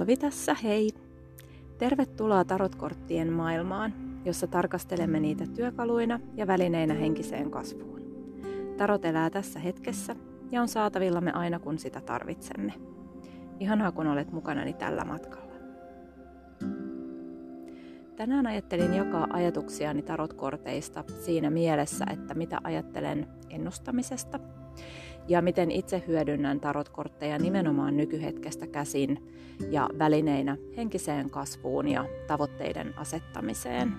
Alvi tässä, hei! Tervetuloa tarotkorttien maailmaan, jossa tarkastelemme niitä työkaluina ja välineinä henkiseen kasvuun. Tarot elää tässä hetkessä ja on saatavillamme aina kun sitä tarvitsemme. Ihanaa kun olet mukanani tällä matkalla. Tänään ajattelin jakaa ajatuksiani tarotkorteista siinä mielessä, että mitä ajattelen ennustamisesta ja miten itse hyödynnän tarotkortteja nimenomaan nykyhetkestä käsin ja välineinä henkiseen kasvuun ja tavoitteiden asettamiseen.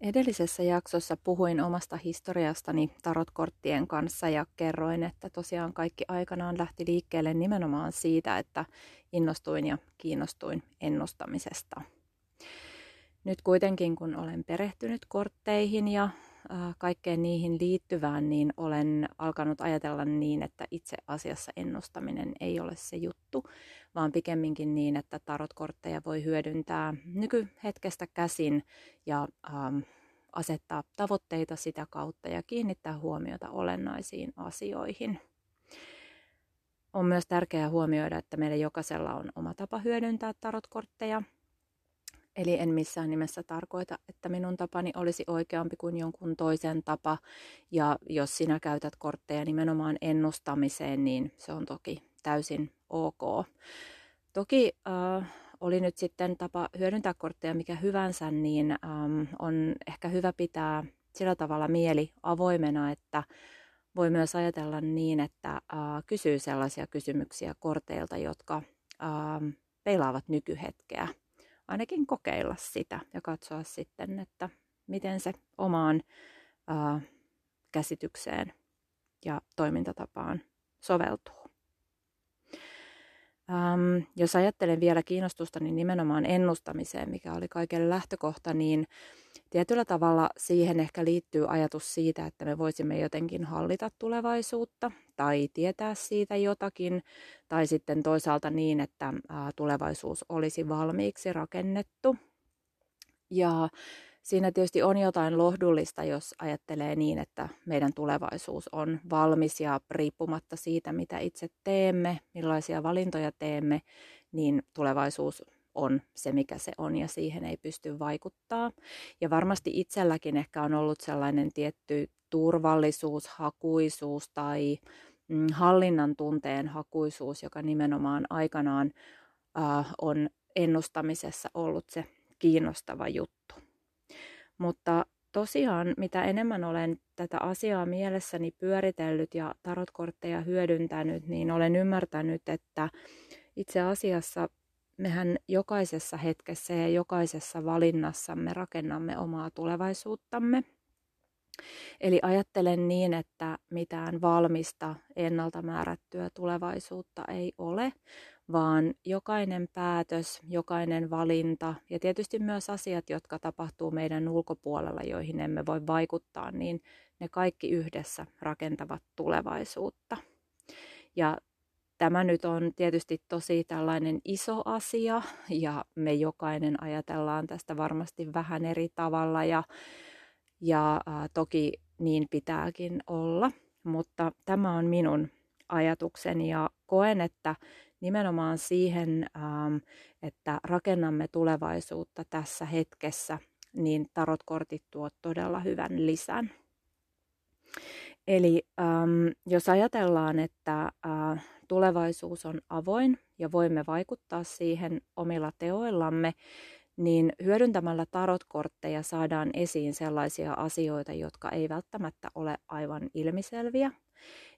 Edellisessä jaksossa puhuin omasta historiastani tarotkorttien kanssa ja kerroin, että tosiaan kaikki aikanaan lähti liikkeelle nimenomaan siitä, että innostuin ja kiinnostuin ennustamisesta. Nyt kuitenkin, kun olen perehtynyt kortteihin ja kaikkeen niihin liittyvään, niin olen alkanut ajatella niin, että itse asiassa ennustaminen ei ole se juttu, vaan pikemminkin niin, että tarotkortteja voi hyödyntää nykyhetkestä käsin ja ähm, asettaa tavoitteita sitä kautta ja kiinnittää huomiota olennaisiin asioihin. On myös tärkeää huomioida, että meillä jokaisella on oma tapa hyödyntää tarotkortteja – Eli en missään nimessä tarkoita, että minun tapani olisi oikeampi kuin jonkun toisen tapa. Ja jos sinä käytät kortteja nimenomaan ennustamiseen, niin se on toki täysin ok. Toki äh, oli nyt sitten tapa hyödyntää kortteja mikä hyvänsä, niin ähm, on ehkä hyvä pitää sillä tavalla mieli avoimena, että voi myös ajatella niin, että äh, kysyy sellaisia kysymyksiä korteilta, jotka äh, peilaavat nykyhetkeä ainakin kokeilla sitä ja katsoa sitten, että miten se omaan ää, käsitykseen ja toimintatapaan soveltuu. Ähm, jos ajattelen vielä kiinnostusta niin nimenomaan ennustamiseen, mikä oli kaiken lähtökohta, niin tietyllä tavalla siihen ehkä liittyy ajatus siitä, että me voisimme jotenkin hallita tulevaisuutta tai tietää siitä jotakin, tai sitten toisaalta niin, että tulevaisuus olisi valmiiksi rakennettu. Ja Siinä tietysti on jotain lohdullista, jos ajattelee niin, että meidän tulevaisuus on valmis ja riippumatta siitä, mitä itse teemme, millaisia valintoja teemme, niin tulevaisuus on se, mikä se on ja siihen ei pysty vaikuttaa. Ja varmasti itselläkin ehkä on ollut sellainen tietty turvallisuus, hakuisuus tai mm, hallinnan tunteen hakuisuus, joka nimenomaan aikanaan äh, on ennustamisessa ollut se kiinnostava juttu. Mutta tosiaan, mitä enemmän olen tätä asiaa mielessäni pyöritellyt ja tarotkortteja hyödyntänyt, niin olen ymmärtänyt, että itse asiassa mehän jokaisessa hetkessä ja jokaisessa valinnassamme rakennamme omaa tulevaisuuttamme. Eli ajattelen niin, että mitään valmista ennalta määrättyä tulevaisuutta ei ole, vaan jokainen päätös, jokainen valinta ja tietysti myös asiat, jotka tapahtuu meidän ulkopuolella, joihin emme voi vaikuttaa, niin ne kaikki yhdessä rakentavat tulevaisuutta. Ja tämä nyt on tietysti tosi tällainen iso asia ja me jokainen ajatellaan tästä varmasti vähän eri tavalla ja, ja toki niin pitääkin olla, mutta tämä on minun ajatukseni ja koen, että nimenomaan siihen, että rakennamme tulevaisuutta tässä hetkessä, niin tarotkortit tuo todella hyvän lisän. Eli ähm, jos ajatellaan, että äh, tulevaisuus on avoin ja voimme vaikuttaa siihen omilla teoillamme, niin hyödyntämällä tarotkortteja saadaan esiin sellaisia asioita, jotka ei välttämättä ole aivan ilmiselviä.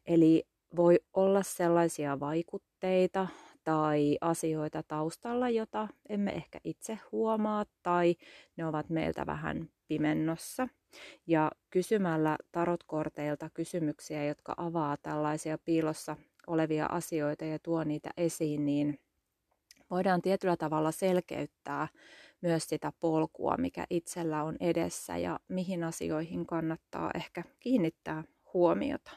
Eli voi olla sellaisia vaikutteita tai asioita taustalla, jota emme ehkä itse huomaa tai ne ovat meiltä vähän pimennossa. Ja kysymällä tarotkorteilta kysymyksiä, jotka avaa tällaisia piilossa olevia asioita ja tuo niitä esiin, niin voidaan tietyllä tavalla selkeyttää myös sitä polkua, mikä itsellä on edessä ja mihin asioihin kannattaa ehkä kiinnittää huomiota.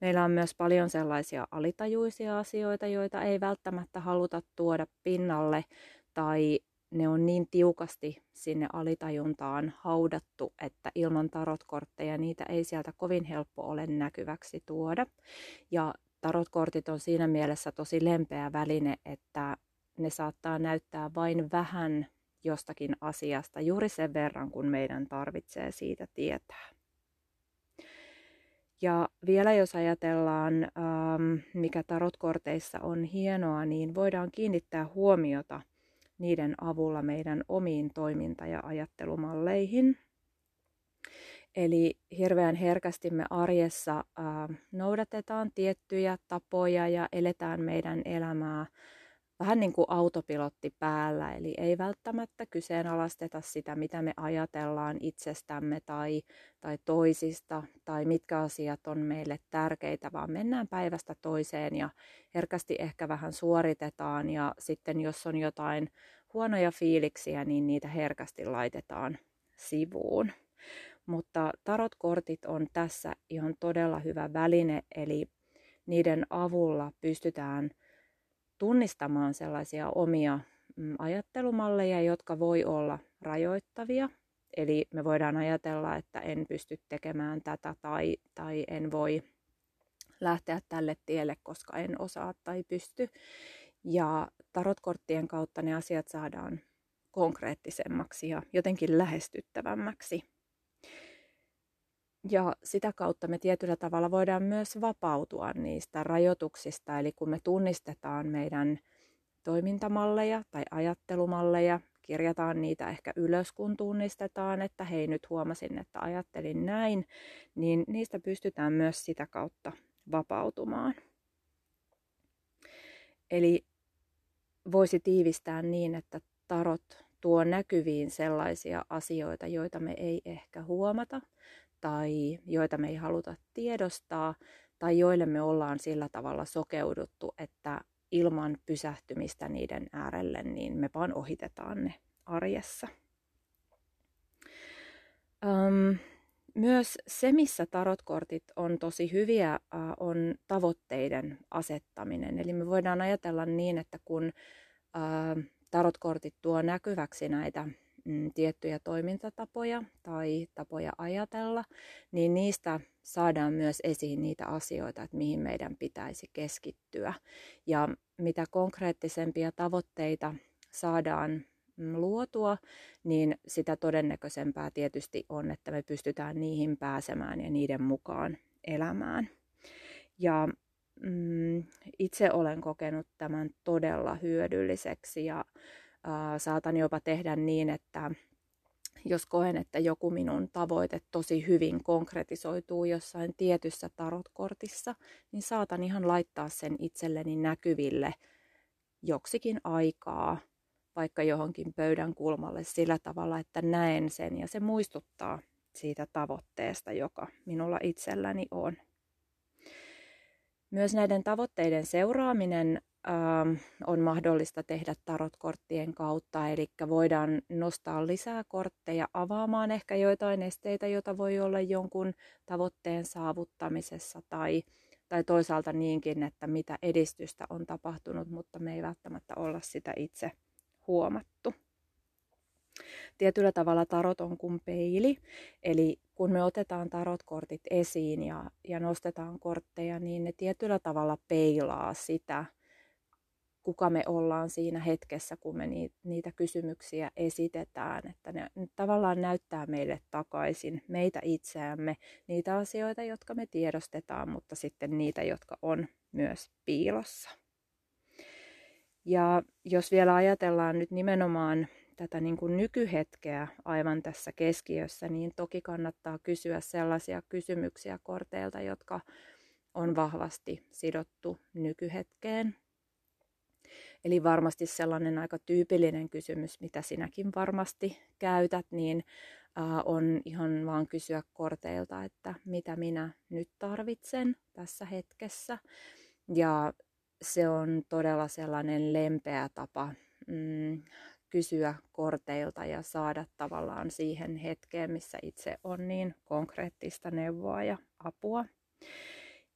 Meillä on myös paljon sellaisia alitajuisia asioita, joita ei välttämättä haluta tuoda pinnalle tai ne on niin tiukasti sinne alitajuntaan haudattu, että ilman tarotkortteja niitä ei sieltä kovin helppo ole näkyväksi tuoda. Ja tarotkortit on siinä mielessä tosi lempeä väline, että ne saattaa näyttää vain vähän jostakin asiasta juuri sen verran, kun meidän tarvitsee siitä tietää. Ja vielä jos ajatellaan, ähm, mikä tarotkorteissa on hienoa, niin voidaan kiinnittää huomiota niiden avulla meidän omiin toiminta- ja ajattelumalleihin. Eli hirveän herkästi me arjessa äh, noudatetaan tiettyjä tapoja ja eletään meidän elämää vähän niin kuin autopilotti päällä, eli ei välttämättä kyseenalaisteta sitä, mitä me ajatellaan itsestämme tai, tai toisista tai mitkä asiat on meille tärkeitä, vaan mennään päivästä toiseen ja herkästi ehkä vähän suoritetaan ja sitten jos on jotain huonoja fiiliksiä, niin niitä herkästi laitetaan sivuun. Mutta tarotkortit on tässä ihan todella hyvä väline, eli niiden avulla pystytään tunnistamaan sellaisia omia mm, ajattelumalleja, jotka voi olla rajoittavia. Eli me voidaan ajatella, että en pysty tekemään tätä tai, tai en voi lähteä tälle tielle, koska en osaa tai pysty. Ja tarotkorttien kautta ne asiat saadaan konkreettisemmaksi ja jotenkin lähestyttävämmäksi. Ja sitä kautta me tietyllä tavalla voidaan myös vapautua niistä rajoituksista, eli kun me tunnistetaan meidän toimintamalleja tai ajattelumalleja, kirjataan niitä ehkä ylös, kun tunnistetaan, että hei nyt huomasin, että ajattelin näin, niin niistä pystytään myös sitä kautta vapautumaan. Eli voisi tiivistää niin, että tarot tuo näkyviin sellaisia asioita, joita me ei ehkä huomata tai joita me ei haluta tiedostaa tai joille me ollaan sillä tavalla sokeuduttu, että ilman pysähtymistä niiden äärelle, niin me vaan ohitetaan ne arjessa. Öm, myös se, missä tarotkortit on tosi hyviä, on tavoitteiden asettaminen. Eli me voidaan ajatella niin, että kun tarotkortit tuo näkyväksi näitä mm, tiettyjä toimintatapoja tai tapoja ajatella, niin niistä saadaan myös esiin niitä asioita, että mihin meidän pitäisi keskittyä. Ja mitä konkreettisempia tavoitteita saadaan mm, luotua, niin sitä todennäköisempää tietysti on, että me pystytään niihin pääsemään ja niiden mukaan elämään. Ja mm, itse olen kokenut tämän todella hyödylliseksi ja saatan jopa tehdä niin, että jos koen, että joku minun tavoite tosi hyvin konkretisoituu jossain tietyssä tarotkortissa, niin saatan ihan laittaa sen itselleni näkyville joksikin aikaa, vaikka johonkin pöydän kulmalle sillä tavalla, että näen sen ja se muistuttaa siitä tavoitteesta, joka minulla itselläni on. Myös näiden tavoitteiden seuraaminen on mahdollista tehdä tarotkorttien kautta, eli voidaan nostaa lisää kortteja avaamaan ehkä joitain esteitä, joita voi olla jonkun tavoitteen saavuttamisessa tai, tai toisaalta niinkin, että mitä edistystä on tapahtunut, mutta me ei välttämättä olla sitä itse huomattu. Tietyllä tavalla tarot on kuin peili, eli kun me otetaan tarotkortit esiin ja, ja nostetaan kortteja, niin ne tietyllä tavalla peilaa sitä, kuka me ollaan siinä hetkessä, kun me niitä kysymyksiä esitetään. Että ne tavallaan näyttää meille takaisin meitä itseämme, niitä asioita, jotka me tiedostetaan, mutta sitten niitä, jotka on myös piilossa. Ja jos vielä ajatellaan nyt nimenomaan tätä niin kuin nykyhetkeä aivan tässä keskiössä, niin toki kannattaa kysyä sellaisia kysymyksiä korteilta, jotka on vahvasti sidottu nykyhetkeen. Eli varmasti sellainen aika tyypillinen kysymys, mitä sinäkin varmasti käytät, niin on ihan vaan kysyä korteilta, että mitä minä nyt tarvitsen tässä hetkessä. Ja se on todella sellainen lempeä tapa mm, kysyä korteilta ja saada tavallaan siihen hetkeen, missä itse on niin konkreettista neuvoa ja apua.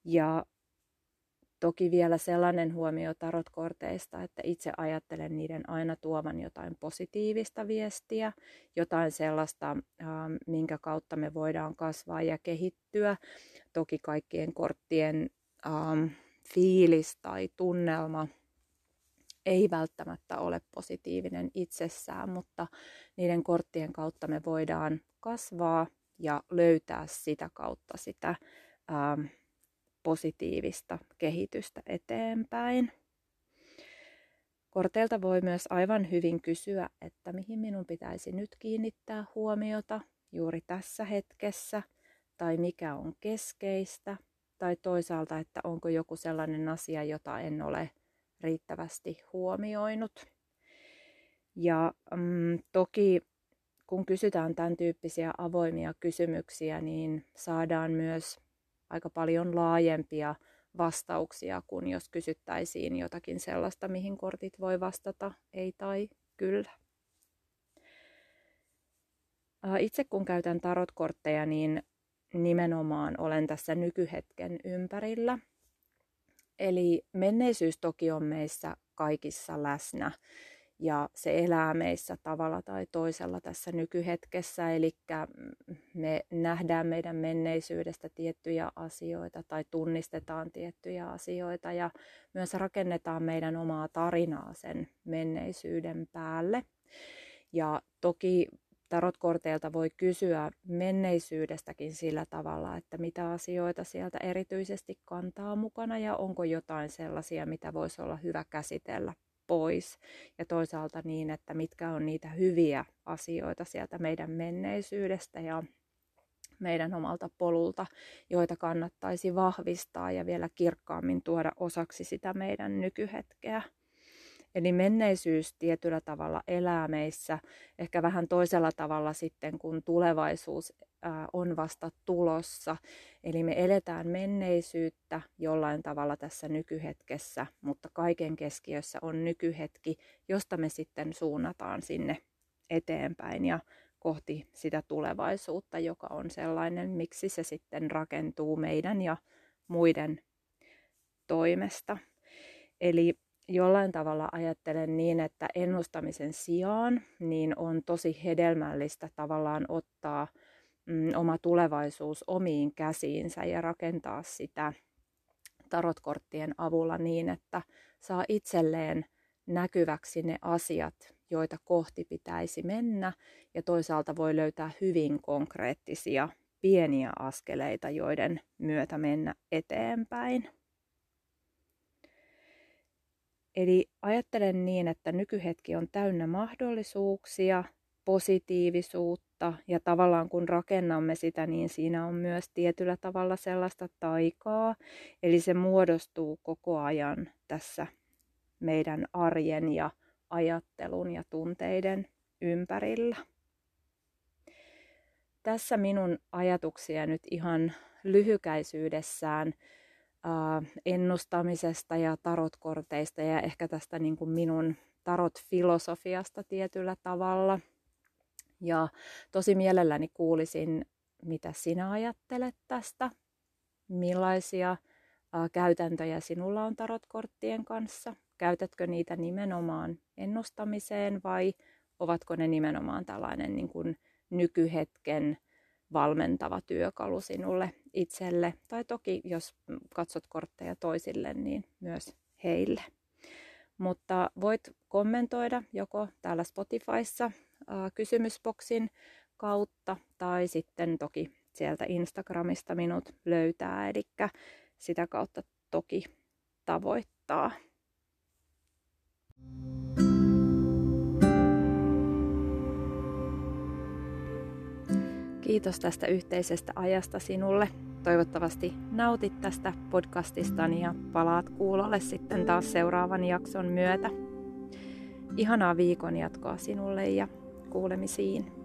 Ja Toki vielä sellainen huomio tarotkorteista, että itse ajattelen niiden aina tuovan jotain positiivista viestiä, jotain sellaista, minkä kautta me voidaan kasvaa ja kehittyä. Toki kaikkien korttien ähm, fiilis tai tunnelma ei välttämättä ole positiivinen itsessään, mutta niiden korttien kautta me voidaan kasvaa ja löytää sitä kautta sitä ähm, positiivista kehitystä eteenpäin. Korteilta voi myös aivan hyvin kysyä, että mihin minun pitäisi nyt kiinnittää huomiota juuri tässä hetkessä, tai mikä on keskeistä, tai toisaalta, että onko joku sellainen asia, jota en ole riittävästi huomioinut. Ja mm, toki kun kysytään tämän tyyppisiä avoimia kysymyksiä, niin saadaan myös aika paljon laajempia vastauksia kuin jos kysyttäisiin jotakin sellaista, mihin kortit voi vastata ei tai kyllä. Itse kun käytän tarotkortteja, niin nimenomaan olen tässä nykyhetken ympärillä. Eli menneisyys toki on meissä kaikissa läsnä ja se elää meissä tavalla tai toisella tässä nykyhetkessä. Eli me nähdään meidän menneisyydestä tiettyjä asioita tai tunnistetaan tiettyjä asioita ja myös rakennetaan meidän omaa tarinaa sen menneisyyden päälle. Ja toki tarotkorteilta voi kysyä menneisyydestäkin sillä tavalla, että mitä asioita sieltä erityisesti kantaa mukana ja onko jotain sellaisia, mitä voisi olla hyvä käsitellä pois. Ja toisaalta niin, että mitkä on niitä hyviä asioita sieltä meidän menneisyydestä ja meidän omalta polulta, joita kannattaisi vahvistaa ja vielä kirkkaammin tuoda osaksi sitä meidän nykyhetkeä. Eli menneisyys tietyllä tavalla elää meissä ehkä vähän toisella tavalla sitten, kun tulevaisuus on vasta tulossa. Eli me eletään menneisyyttä jollain tavalla tässä nykyhetkessä, mutta kaiken keskiössä on nykyhetki, josta me sitten suunnataan sinne eteenpäin ja kohti sitä tulevaisuutta, joka on sellainen, miksi se sitten rakentuu meidän ja muiden toimesta. Eli jollain tavalla ajattelen niin, että ennustamisen sijaan niin on tosi hedelmällistä tavallaan ottaa mm, oma tulevaisuus omiin käsiinsä ja rakentaa sitä tarotkorttien avulla niin, että saa itselleen näkyväksi ne asiat, joita kohti pitäisi mennä ja toisaalta voi löytää hyvin konkreettisia pieniä askeleita, joiden myötä mennä eteenpäin. Eli ajattelen niin, että nykyhetki on täynnä mahdollisuuksia, positiivisuutta ja tavallaan kun rakennamme sitä, niin siinä on myös tietyllä tavalla sellaista taikaa. Eli se muodostuu koko ajan tässä meidän arjen ja ajattelun ja tunteiden ympärillä. Tässä minun ajatuksia nyt ihan lyhykäisyydessään ennustamisesta ja tarotkorteista ja ehkä tästä niin kuin minun tarot-filosofiasta tietyllä tavalla. Ja tosi mielelläni kuulisin, mitä sinä ajattelet tästä, millaisia käytäntöjä sinulla on tarotkorttien kanssa. Käytätkö niitä nimenomaan ennustamiseen vai ovatko ne nimenomaan tällainen niin kuin nykyhetken valmentava työkalu sinulle itselle. Tai toki, jos katsot kortteja toisille, niin myös heille. Mutta voit kommentoida joko täällä Spotifyssa kysymysboksin kautta tai sitten toki sieltä Instagramista minut löytää, eli sitä kautta toki tavoittaa. Kiitos tästä yhteisestä ajasta sinulle. Toivottavasti nautit tästä podcastistani ja palaat kuulolle sitten taas seuraavan jakson myötä. Ihanaa viikon jatkoa sinulle ja kuulemisiin.